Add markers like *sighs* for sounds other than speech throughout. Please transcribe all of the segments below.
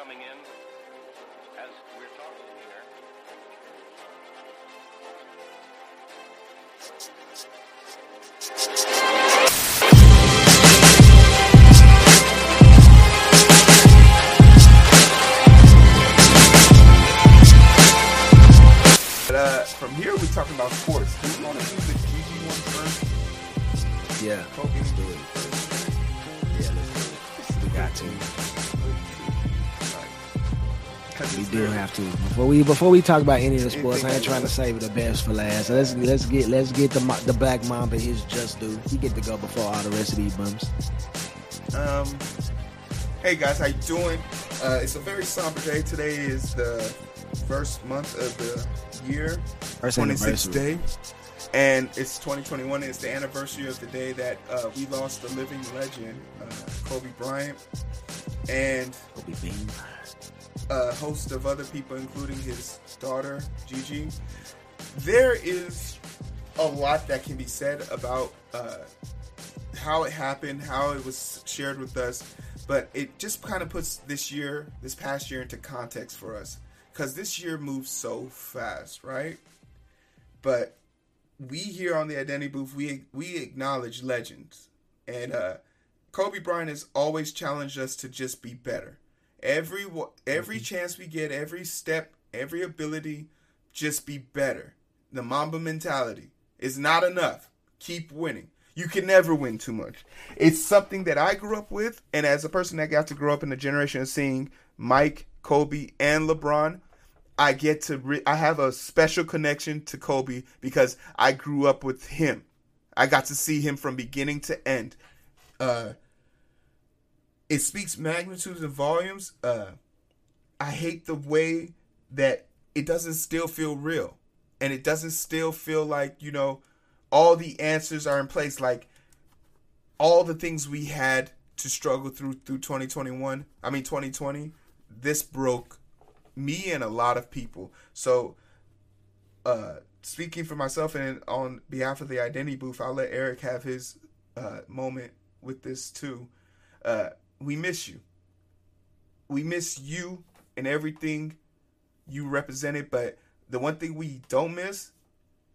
coming in as we're talking here. Before we before we talk about any of the sports, I ain't trying to save the best for last. So let's let's get let's get the the Black Mamba his just due. He get to go before all the rest of these bums. Um, hey guys, how you doing? Uh, it's a very somber day. Today is the first month of the year, 26th day, and it's 2021. It's the anniversary of the day that uh, we lost the living legend, uh, Kobe Bryant, and Kobe Bean. A host of other people, including his daughter, Gigi. There is a lot that can be said about uh, how it happened, how it was shared with us, but it just kind of puts this year, this past year, into context for us. Because this year moves so fast, right? But we here on the Identity Booth, we we acknowledge legends, and uh, Kobe Bryant has always challenged us to just be better. Every every chance we get, every step, every ability, just be better. The Mamba mentality is not enough. Keep winning. You can never win too much. It's something that I grew up with, and as a person that got to grow up in the generation of seeing Mike, Kobe, and LeBron, I get to re- I have a special connection to Kobe because I grew up with him. I got to see him from beginning to end. Uh, it speaks magnitudes and volumes. Uh, I hate the way that it doesn't still feel real, and it doesn't still feel like you know all the answers are in place. Like all the things we had to struggle through through 2021. I mean 2020. This broke me and a lot of people. So, uh, speaking for myself and on behalf of the identity booth, I'll let Eric have his uh, moment with this too. Uh, we miss you. We miss you and everything you represented, but the one thing we don't miss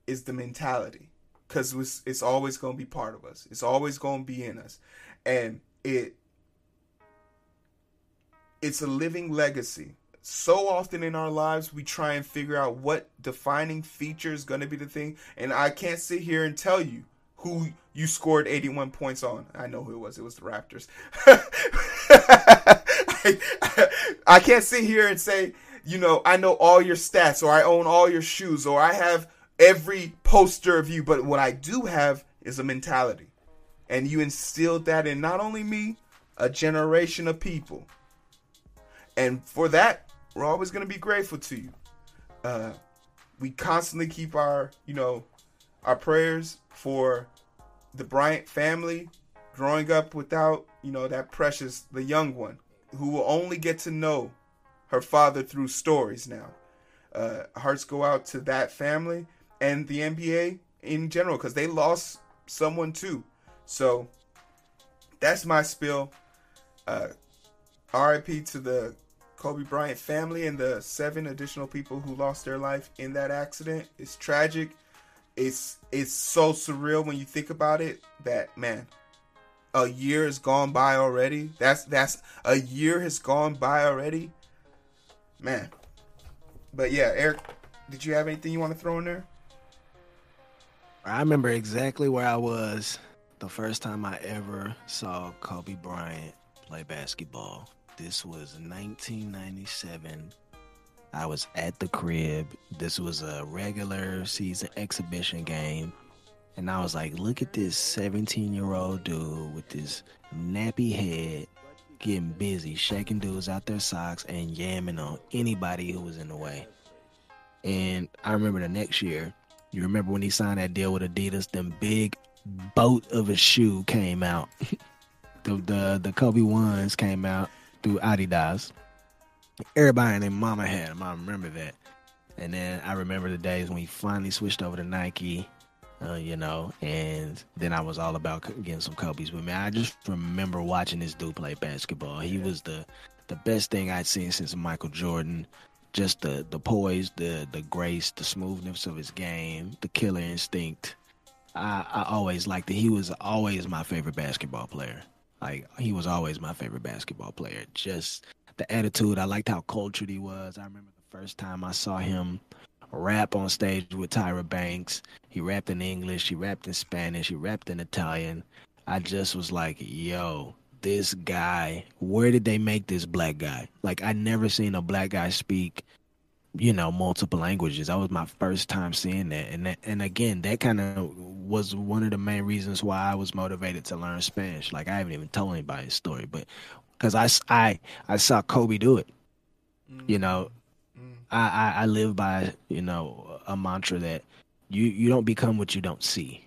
is the mentality because it's, it's always going to be part of us. It's always going to be in us, and it it's a living legacy. So often in our lives, we try and figure out what defining feature is going to be the thing, and I can't sit here and tell you who you scored 81 points on. I know who it was. It was the Raptors. *laughs* I, I can't sit here and say, you know, I know all your stats or I own all your shoes or I have every poster of you, but what I do have is a mentality. And you instilled that in not only me, a generation of people. And for that, we're always going to be grateful to you. Uh, we constantly keep our, you know, our prayers for the Bryant family growing up without, you know, that precious, the young one, who will only get to know her father through stories now. Uh, hearts go out to that family and the NBA in general because they lost someone too. So that's my spill. Uh, RIP to the Kobe Bryant family and the seven additional people who lost their life in that accident. It's tragic. It's it's so surreal when you think about it that man, a year has gone by already. That's that's a year has gone by already. Man. But yeah, Eric, did you have anything you want to throw in there? I remember exactly where I was the first time I ever saw Kobe Bryant play basketball. This was 1997. I was at the crib. This was a regular season exhibition game. And I was like, look at this 17 year old dude with this nappy head getting busy, shaking dudes out their socks and yamming on anybody who was in the way. And I remember the next year, you remember when he signed that deal with Adidas, them big boat of a shoe came out. *laughs* the, the the Kobe ones came out through Adidas. Everybody and their mama had them. I remember that. And then I remember the days when he finally switched over to Nike, uh, you know, and then I was all about getting some Kobe's. But man, I just remember watching this dude play basketball. He was the the best thing I'd seen since Michael Jordan. Just the the poise, the the grace, the smoothness of his game, the killer instinct. I, I always liked it. He was always my favorite basketball player. Like he was always my favorite basketball player. Just the attitude. I liked how cultured he was. I remember the first time I saw him rap on stage with Tyra Banks. He rapped in English, he rapped in Spanish, he rapped in Italian. I just was like, yo, this guy, where did they make this black guy? Like I never seen a black guy speak, you know, multiple languages. That was my first time seeing that. And that, and again, that kind of was one of the main reasons why I was motivated to learn Spanish. Like I haven't even told anybody story, but cuz I I I saw Kobe do it. Mm-hmm. You know, mm-hmm. I, I I live by, you know, a mantra that you you don't become what you don't see.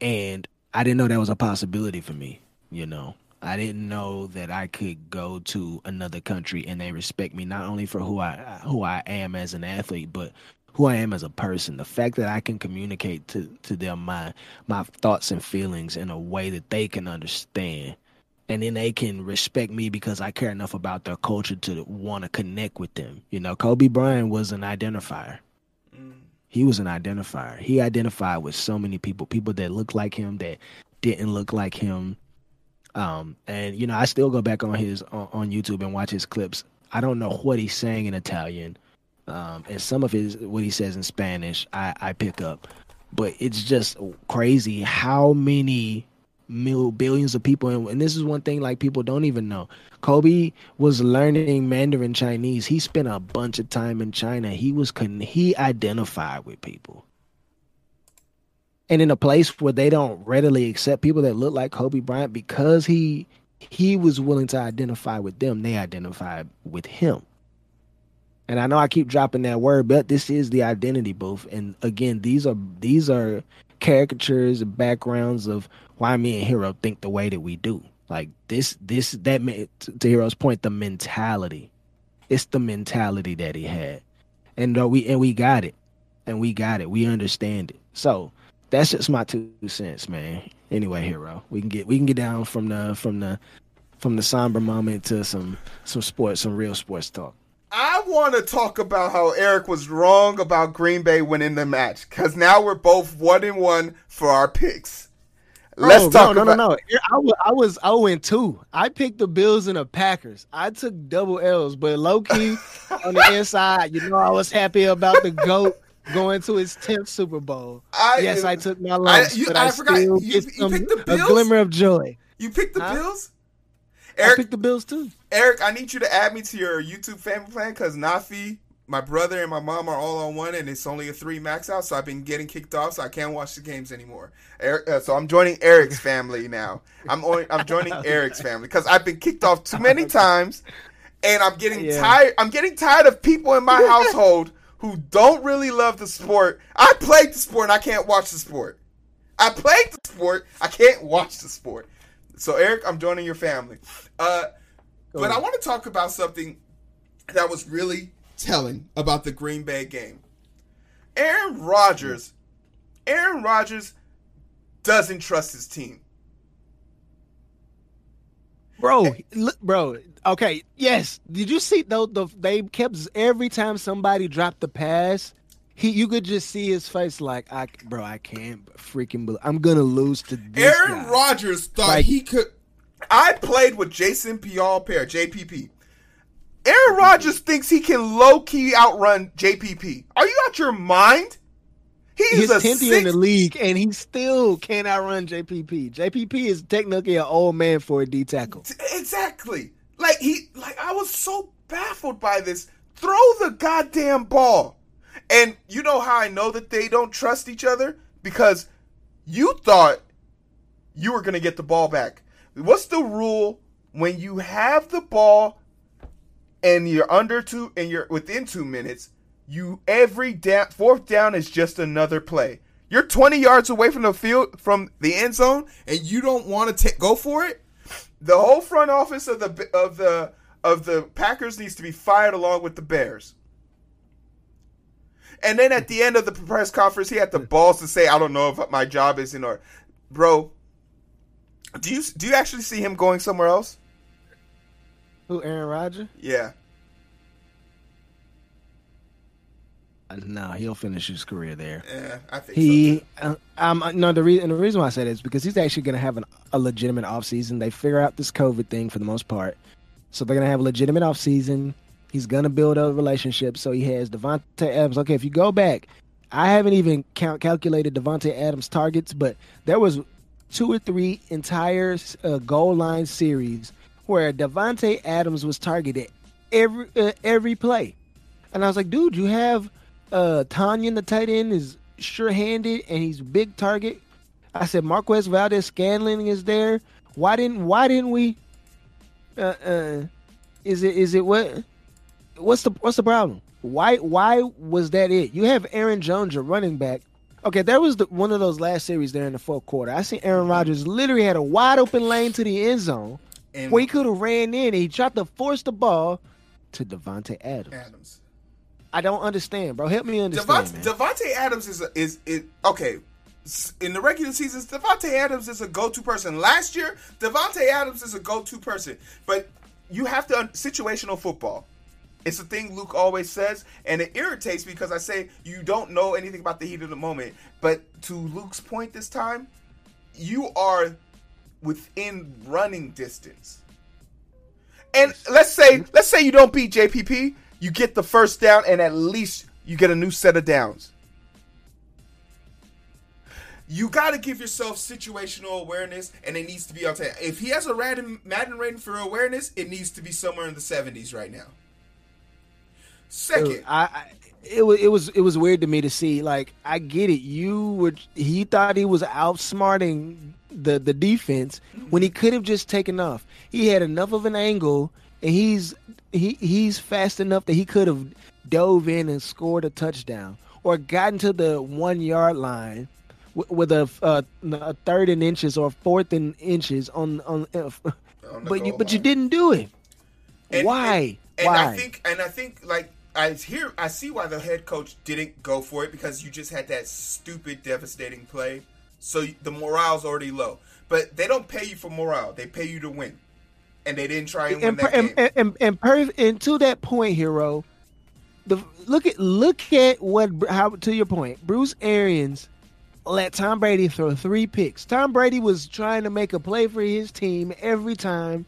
And I didn't know that was a possibility for me, you know. I didn't know that I could go to another country and they respect me not only for who I who I am as an athlete, but who I am as a person. The fact that I can communicate to, to them my my thoughts and feelings in a way that they can understand. And then they can respect me because I care enough about their culture to want to connect with them. You know, Kobe Bryant was an identifier. Mm. He was an identifier. He identified with so many people, people that looked like him, that didn't look like him, um, and you know, I still go back on his on, on, YouTube and watch his clips. I don't know what he's saying in Italian, um, and some of his what he says in Spanish, I, I pick up. But it's just crazy how many mil, billions of people, and, and this is one thing like people don't even know. Kobe was learning Mandarin Chinese. He spent a bunch of time in China. He was he identified with people and in a place where they don't readily accept people that look like Kobe Bryant because he he was willing to identify with them, they identified with him. And I know I keep dropping that word, but this is the identity booth. And again, these are these are caricatures and backgrounds of why me and Heero think the way that we do. Like this, this that to Heero's point, the mentality. It's the mentality that he had, and uh, we and we got it, and we got it. We understand it. So that's just my two cents, man. Anyway, Heero, we can get we can get down from the from the from the somber moment to some some sports, some real sports talk. I want to talk about how Eric was wrong about Green Bay winning the match because now we're both one and one for our picks. Let's oh, talk. No, about- no, no, no. I was I was zero and two. I picked the Bills and the Packers. I took double L's, but low key *laughs* on the inside, you know, I was happy about the goat going to his tenth Super Bowl. I, yes, I took my loss, I, you, but I, I forgot. still you, get some, a glimmer of joy. You picked the huh? Bills. Eric, I picked the Bills too. Eric, I need you to add me to your YouTube family plan because Nafi, my brother, and my mom are all on one, and it's only a three max out. So I've been getting kicked off, so I can't watch the games anymore. Eric, uh, so I'm joining Eric's family now. I'm only, I'm joining *laughs* Eric's family because I've been kicked off too many *laughs* times, and I'm getting yeah. tired. I'm getting tired of people in my household who don't really love the sport. I played the sport and I can't watch the sport. I played the sport, I can't watch the sport. So Eric, I'm joining your family. Uh, but I want to talk about something that was really telling about the Green Bay game. Aaron Rodgers, Aaron Rodgers doesn't trust his team. Bro, bro, Okay, yes. Did you see though? The, they kept every time somebody dropped the pass, he you could just see his face like, I bro, I can't freaking believe I'm gonna lose to this. Aaron Rodgers thought like, he could. I played with Jason Pierre-Paul, JPP. Aaron Rodgers thinks he can low key outrun JPP. Are you out your mind? He's, He's tenth in the league, and he still can't outrun JPP. JPP is technically an old man for a D tackle. Exactly. Like he like I was so baffled by this. Throw the goddamn ball. And you know how I know that they don't trust each other? Because you thought you were gonna get the ball back. What's the rule when you have the ball and you're under two and you're within two minutes? You every down fourth down is just another play. You're 20 yards away from the field from the end zone and you don't want to go for it the whole front office of the of the of the Packers needs to be fired along with the Bears. And then at the end of the press conference, he had the balls to say, "I don't know if my job is in order." Bro, do you do you actually see him going somewhere else? Who? Aaron Rodgers? Yeah. Uh, No, he'll finish his career there. Yeah, I think He, so. uh, um, uh, no, the reason the reason why I said it is because he's actually going to have an, a legitimate offseason. They figure out this COVID thing for the most part, so they're going to have a legitimate offseason. He's to build a relationship. So he has Davante Adams. Okay, if you go back, I haven't even count calculated Davante Adams targets, but there was two or three entire uh, goal line series where Davante Adams was targeted every uh, every play, and I was like, dude, you have uh Tonyan, the tight end, is sure-handed and he's big target. I said Marquez Valdes-Scantling is there. Why didn't Why didn't we? Uh, uh, is it is it what? What's the What's the problem? Why Why was that it? You have Aaron Jones, your running back. Okay, there was the, one of those last series there in the fourth quarter. I seen Aaron Rodgers literally had a wide open lane to the end zone And where he could have ran in. And he tried to force the ball to Davante Adams. Adams. I don't understand, bro. Help me understand. Davante Adams is a, is it okay? In the regular seasons, Davante Adams is a go-to person. Last year, Devonte Adams is a go-to person, but you have to situational football. It's a thing Luke always says, and it irritates me because I say you don't know anything about the heat of the moment. But to Luke's point this time, you are within running distance. And let's say let's say you don't beat JPP, you get the first down, and at least you get a new set of downs. You got to give yourself situational awareness, and it needs to be on time. If he has a Madden, Madden rating for awareness, it needs to be somewhere in the 70s right now. Second, I, I it was it was it was weird to me to see. Like I get it. You would he thought he was outsmarting the the defense when he could have just taken off. He had enough of an angle, and he's he he's fast enough that he could have dove in and scored a touchdown or gotten to the one yard line with, with a, uh, a third in inches or fourth in inches on on. Uh, *laughs* On but you goal but you didn't do it. And- Why? And, and Why? I think, and I think, like I hear, I see why the head coach didn't go for it because you just had that stupid, devastating play. So the morale's already low. But they don't pay you for morale; they pay you to win. And they didn't try and win and, that and, game. and, and, and, and to that point, Heero, the look at look at what how to your point, Bruce Arians let Tom Brady throw three picks. Tom Brady was trying to make a play for his team every time,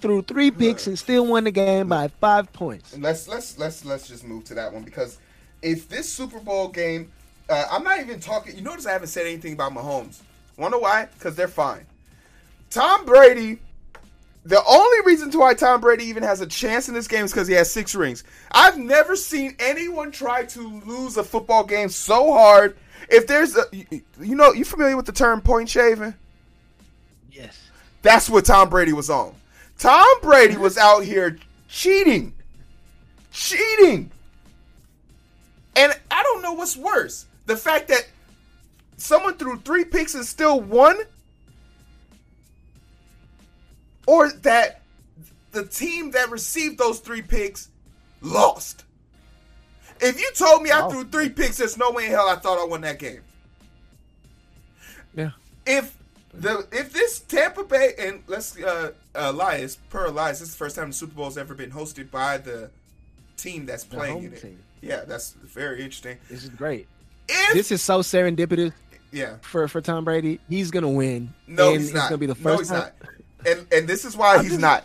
threw three picks and still won the game by five points. And let's let's let's let's just move to that one because if this Super Bowl game, uh, I'm not even talking. You notice I haven't said anything about Mahomes. Wonder why? Because they're fine. Tom Brady. The only reason to why Tom Brady even has a chance in this game is because he has six rings. I've never seen anyone try to lose a football game so hard. If there's a, you, you know, you familiar with the term point shaving? Yes. That's what Tom Brady was on. Tom Brady was out here cheating. Cheating. And I don't know what's worse. The fact that someone threw three picks and still won? Or that the team that received those three picks lost. If you told me I threw three picks, there's no way in hell I thought I won that game Yeah. if the if this Tampa Bay and let's uh Elias per Elias, this is the first time the Super Bowl's ever been hosted by the team that's playing in it. team. Yeah, that's very interesting. This is great. If This is so serendipitous yeah, for, for Tom Brady. He's gonna win. no, he's it's not. gonna be the no, first he's time. not. And and this is why he's not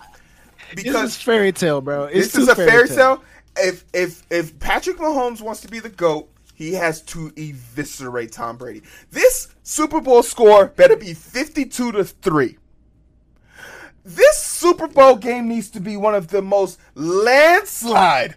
This because is fairy tale, bro. It's this is a fairy tale. If if if Patrick Mahomes wants to be the goat, he has to eviscerate Tom Brady. This Super Bowl score better be fifty-two to three. This Super Bowl game needs to be one of the most landslide,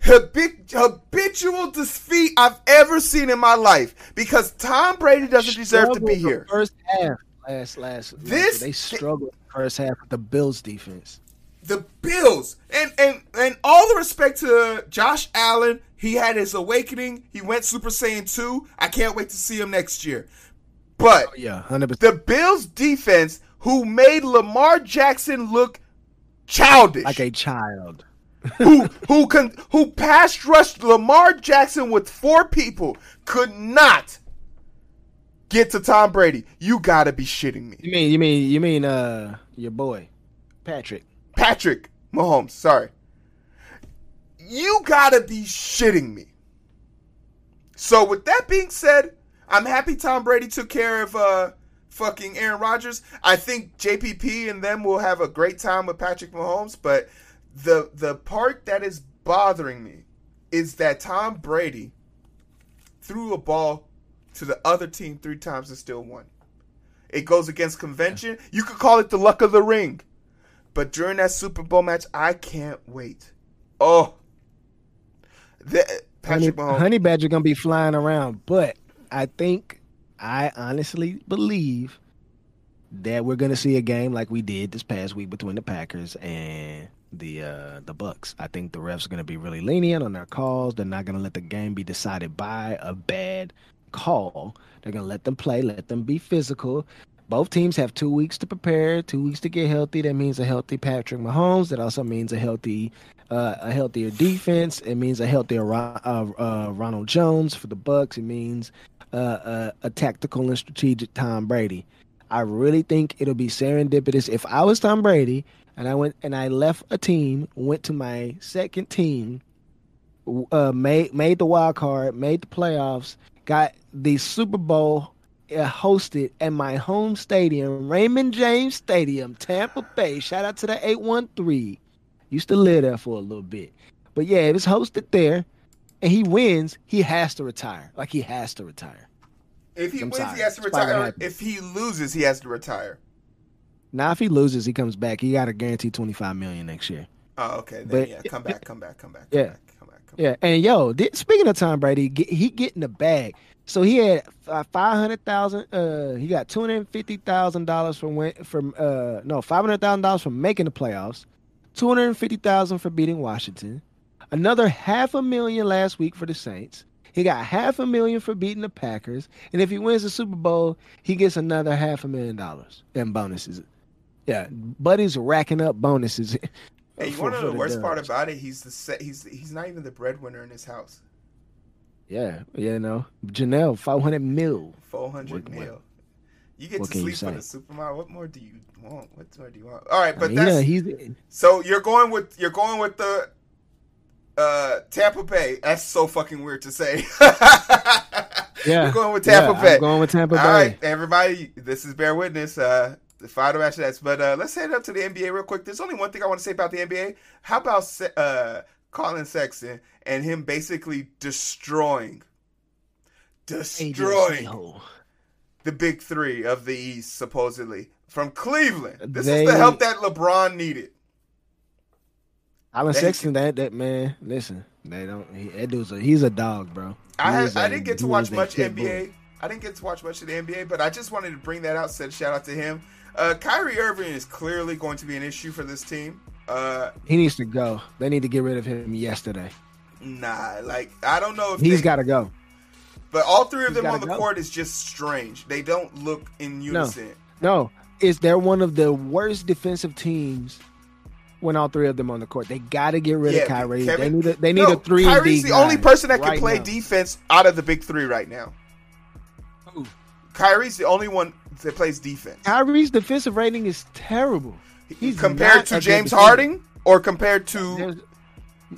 habit- habitual defeat I've ever seen in my life because Tom Brady doesn't deserve to be here. First half, last last. This- they struggled first half with the Bills defense. the Bills. And and and all the respect to Josh Allen, he had his awakening. He went Super Saiyan 2. I can't wait to see him next year. But Yeah, hundred percent. the Bills defense who made Lamar Jackson look childish. Like a child. *laughs* who who *laughs* can who pass rushed Lamar Jackson with four people could not get to Tom Brady. You got to be shitting me. You mean you mean you mean uh your boy, Patrick. Patrick, Mahomes, sorry. You gotta be shitting me. So with that being said, I'm happy Tom Brady took care of uh fucking Aaron Rodgers. I think JPP and them will have a great time with Patrick Mahomes, but the the part that is bothering me is that Tom Brady threw a ball to the other team three times and still won. It goes against convention. You could call it the luck of the ring. But during that Super Bowl match, I can't wait. Oh, the, Honey, Mahomes. Honey Badger gonna be flying around, but I think I honestly believe that we're gonna see a game like we did this past week between the Packers and the uh the Bucs. I think the refs are gonna be really lenient on their calls. They're not gonna let the game be decided by a bad call. They're gonna let them play, let them be physical. Both teams have two weeks to prepare, two weeks to get healthy. That means a healthy Patrick Mahomes. That also means a healthy, uh, a healthier defense. It means a healthier uh, uh, Ronald Jones for the Bucs. It means uh, uh, a tactical and strategic Tom Brady. I really think it'll be serendipitous. If I was Tom Brady and I went and I left a team, went to my second team, uh, made made the wild card, made the playoffs, got the Super Bowl Uh, hosted at my home stadium, Raymond James Stadium, Tampa Bay. Shout out to the 813. Used to live there for a little bit. But yeah, if it's hosted there and he wins, he has to retire. Like he has to retire. if he I'm wins, sorry. he has to It's probably gonna retire. If he loses, he has to retire. Now if he loses, he comes back. He got a guaranteed 25 million next year. Oh, okay. Then But- yeah, come back, come back, come back. Come Yeah. back, come back. Come Yeah, and yo, speaking of Tom Brady, get, he getting the bag. So he had uh, five hundred thousand. Uh, he got two hundred fifty thousand dollars from win- from uh no five hundred thousand dollars from making the playoffs, two hundred fifty thousand for beating Washington, another half a million last week for the Saints. He got half a million for beating the Packers, and if he wins the Super Bowl, he gets another half a million dollars in bonuses. Yeah, Buddy's racking up bonuses. *laughs* Hey, you want to know the the worst part about it? He's the he's he's not even the breadwinner in his house. Yeah, you know, Janelle, five hundred mil. Four hundred What- what- mil. You get what to sleep say? the supermodel. What more do you want? What more do you want? All right, I but mean, that's yeah, he's so you're going with you're going with the uh Tampa Bay. That's so fucking weird to say. *laughs* yeah. You're going with Tampa yeah, Bay. I'm going with Tampa Bay. right, everybody, this is bear witness. Uh, the final match of that. But uh, let's head up to the NBA real quick. There's only one thing I want to say about the NBA. How about uh, Collin Sexton and him basically destroying, destroying the big three of the East, supposedly from Cleveland. This They- is the help that LeBron needed. That Sexton, that that man, listen, they don't. He, that dude's a, he's a dog, bro. I had, didn't get to watch much. NBA. I didn't get to watch much of the NBA, but I just wanted to bring that out. Said shout out to him. Uh, Kyrie Irving is clearly going to be an issue for this team. Uh, He needs to go. They need to get rid of him yesterday. nah, like I don't know if He's got to go. But all three of he's them on the go. court is just strange. They don't look in unison. No, is they're one of the worst defensive teams when all three of them on the court. They got to get rid Yeah, of Kyrie. Kevin- they need a, they need No, a three. Kyrie's the only person that can right play now. defense out of the big three right now. Who? Kyrie's the only one that plays defense. Kyrie's defensive rating is terrible. He's compared to James. Harden or compared to There's-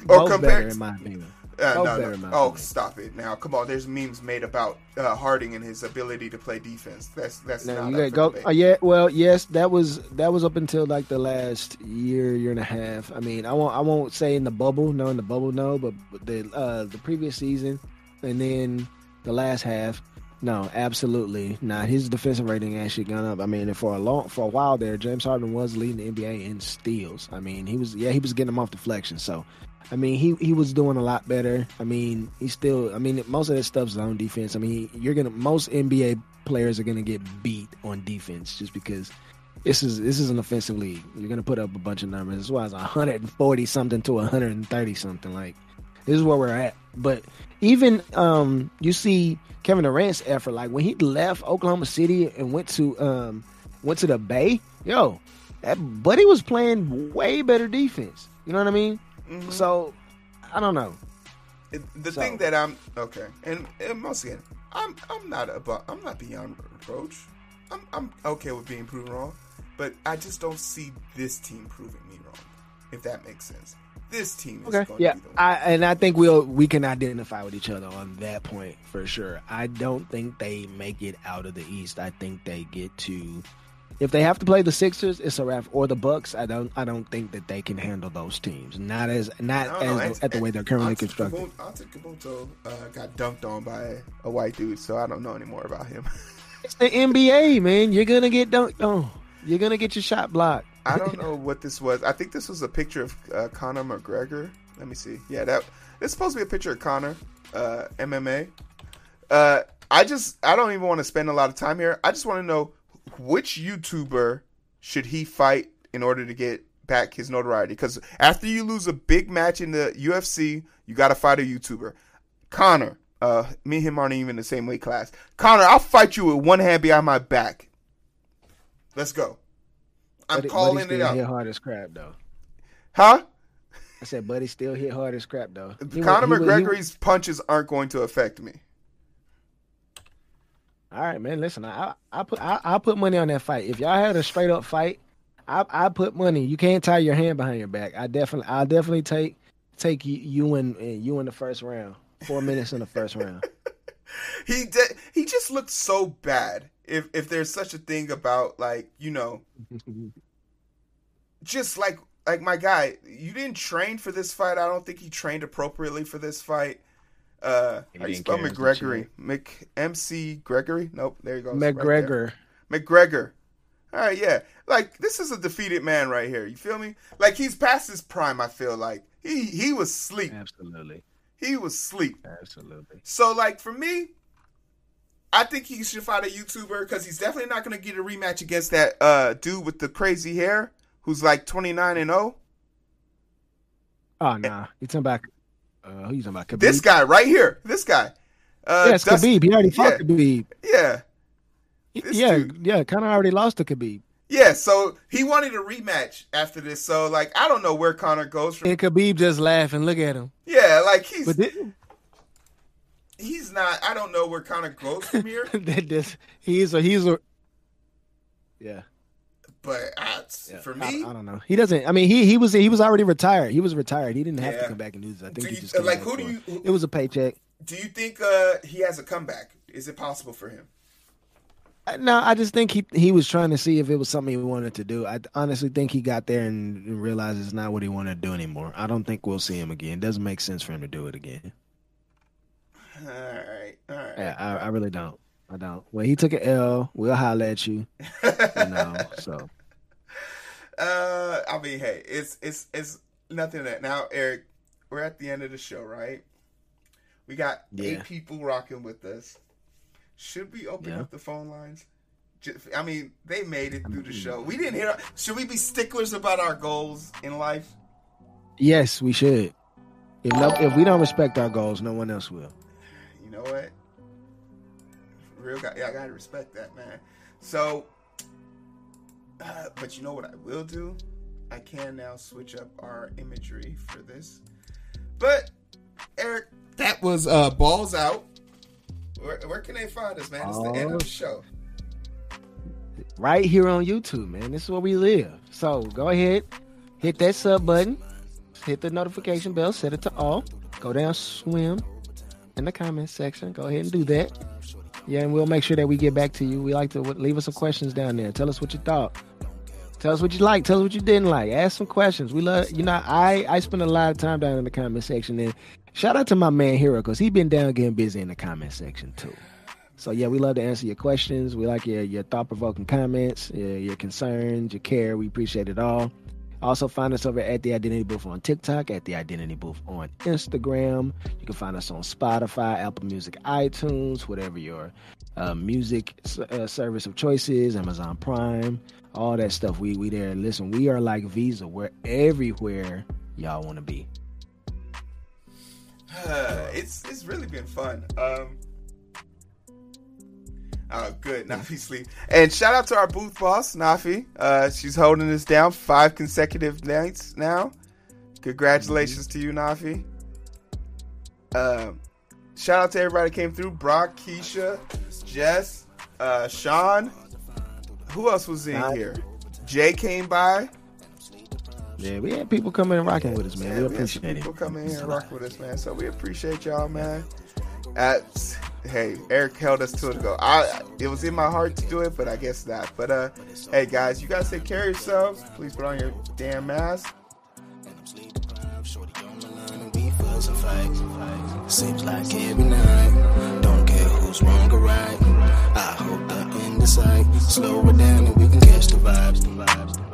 or compared better to- in my opinion. Uh, no, no. Oh, opinion. stop it now! Come on, there's memes made about uh, Harden and his ability to play defense. That's that's No, not you up gotta for go. Uh, yeah, well, yes, that was that was up until like the last year, year and a half. I mean, I won't I won't say in the bubble, no, in the bubble, no, but but the uh the previous season, and then the last half, no, absolutely not. His defensive rating actually gone up. I mean, for a long for a while there, James Harden was leading the NBA in steals. I mean, he was yeah, he was getting them off deflection. So, I mean, he he was doing a lot better. I mean, he still. I mean, most of that stuff's zone defense. I mean, you're gonna most NBA players are gonna get beat on defense just because this is this is an offensive league. You're gonna put up a bunch of numbers. This was 140 something to 130 something. Like this is where we're at. But even um, you see Kevin Durant's effort. Like when he left Oklahoma City and went to um, went to the Bay. Yo, that buddy was playing way better defense. You know what I mean? Mhm. So I don't know. The So- thing that I'm okay, and, and once again, I'm I'm not about I'm not beyond reproach. I'm I'm okay with being proven wrong, but I just don't see this team proving me wrong. if that makes sense. This team is Okay. going Yeah, to be the one. I and I think we'll we can identify with each other on that point for sure. I don't think they make it out of the East. I think they get to if they have to play the Sixers, it's a wrap or the Bucks. I don't I don't think that they can handle those teams. Not as not I know, as Ant- at the way they're currently Ante- constructed. Antetokounmpo, uh, got dunked on by a white dude, so I don't know anymore about him. *laughs* It's the NBA, man. You're gonna get dunked on. You're gonna get your shot blocked. I don't *laughs* know what this was. I think this was a picture of uh, Conor McGregor. Let me see. Yeah, that it's supposed to be a picture of Conor, uh, MMA. Uh, I just I don't even want to spend a lot of time here. I just want to know which YouTuber should he fight in order to get back his notoriety? Because after you lose a big match in the UFC, you got to fight a YouTuber. Conor, uh, me and him aren't even in the same weight class. Conor, I'll fight you with one hand behind my back. Let's go. I'm calling it out. Hit hard as crap though. Huh? I said, Buddy still hit hard as crap though. He Conor wa- he wa- he- McGregor's punches aren't going to affect me. All right, man. Listen, I I put I, I put money on that fight. If y'all had a straight up fight, I I put money. You can't tie your hand behind your back. I definitely I definitely take take you, you in you in the first round. Four minutes in the first round. *laughs* He de- he just looked so bad. If if there's such a thing about like you know, *laughs* just like like my guy, you didn't train for this fight. I don't think he trained appropriately for this fight. Uh, He how you didn't spell care, McGregory? Mc MC Gregory? Nope, there you go. It's right. McGregor. McGregor. All right, yeah. Like this is a defeated man right here. You feel me? Like he's past his prime. I feel like he he was sleep. Absolutely. He was sleep. Absolutely. So like for me, I think he should fight a YouTuber because he's definitely not going to get a rematch against that uh dude with the crazy hair who's like twenty nine and zero. Oh nah. You talking about uh who you talking about? Khabib? This guy right here. This guy. Uh, yes, Dust- Khabib. He already fought yeah. Khabib. Yeah, This yeah, dude- yeah, kinda already lost to Khabib. Yeah. So he wanted a rematch after this. So like, I don't know where Conor goes from. And Khabib just laughing. Look at him. Yeah, like he's But thi- he's not. I don't know where Conor goes from here. *laughs* that this he's a he's a yeah. but uh, yeah. for I- me, I, don't know. He doesn't. I mean, he he was he was already retired. He was retired. He didn't have Yeah. to come back and do this. I think he just like who do you who- It was a paycheck. do you think uh, he has a comeback? Is it possible for him? No, I just think he he was trying to see if it was something he wanted to do. I honestly think he got there and realized it's not what he wanted to do anymore. I don't think we'll see him again. It doesn't make sense for him to do it again. All right, all right. Yeah, I, I really don't. I don't. Well, he took an L. We'll holler at you. You know. *laughs* So uh, I mean, hey, it's it's it's nothing that now, Eric. We're at the end of the show, right? We got Yeah. eight people rocking with us. Should we open Yeah. up the phone lines? I mean, they made it through the show. We didn't hear. Should we be sticklers about our goals in life? yes, we should. If no, if we don't respect our goals, no one else will. You know what? Real guy, yeah, I gotta respect that, man. So, uh, but you know what I will do? I can now switch up our imagery for this. But Eric, that was uh balls out. Where, where can they find us, man? It's the end of the oh, show. Right here on YouTube, man. This is where we live. So go ahead, hit that sub button, hit the notification bell, set it to all. Go down, swim in the comment section. Go ahead and do that. Yeah, and we'll make sure that we get back to you. We like to leave us some questions down there. Tell us what you thought. Tell us what you like. Tell us what you didn't like. Ask some questions. We love, you know, I I spend a lot of time down in the comment section. And shout out to my man Heero because he been down getting busy in the comment section too. So yeah, we love to answer your questions. We like your your thought provoking comments, your, your concerns, your care. We appreciate it all. Also find us over at the Identity Booth on TikTok, at the Identity Booth on Instagram. You can find us on Spotify, Apple Music, iTunes, whatever your uh, music uh, service of choice is, Amazon Prime, all that stuff. We we there. Listen, we are like Visa. We're everywhere y'all want to be. *sighs* it's it's really been fun. Um, oh, good, Nafi sleep. And shout out to our booth boss, Nafi. Uh, she's holding us down five consecutive nights now. Congratulations to you, Nafi. Um, shout out to everybody that came through: Brock, Keisha, Jess, uh, Sean. Who else was in here? Jay came by. Yeah, we had people coming and rocking with us, man. Yeah, we we had appreciate some it. people coming in and rock with us, man. So we appreciate y'all, man. At hey, Eric held us to it. Go. I it was in my heart to do it, but I guess not. But uh, hey guys, you guys take care of yourselves. Please put on your damn mask. Seems like every night. Don't care who's wrong or right. I hope the end is sight. Slow it down and we can catch the vibes. The vibes.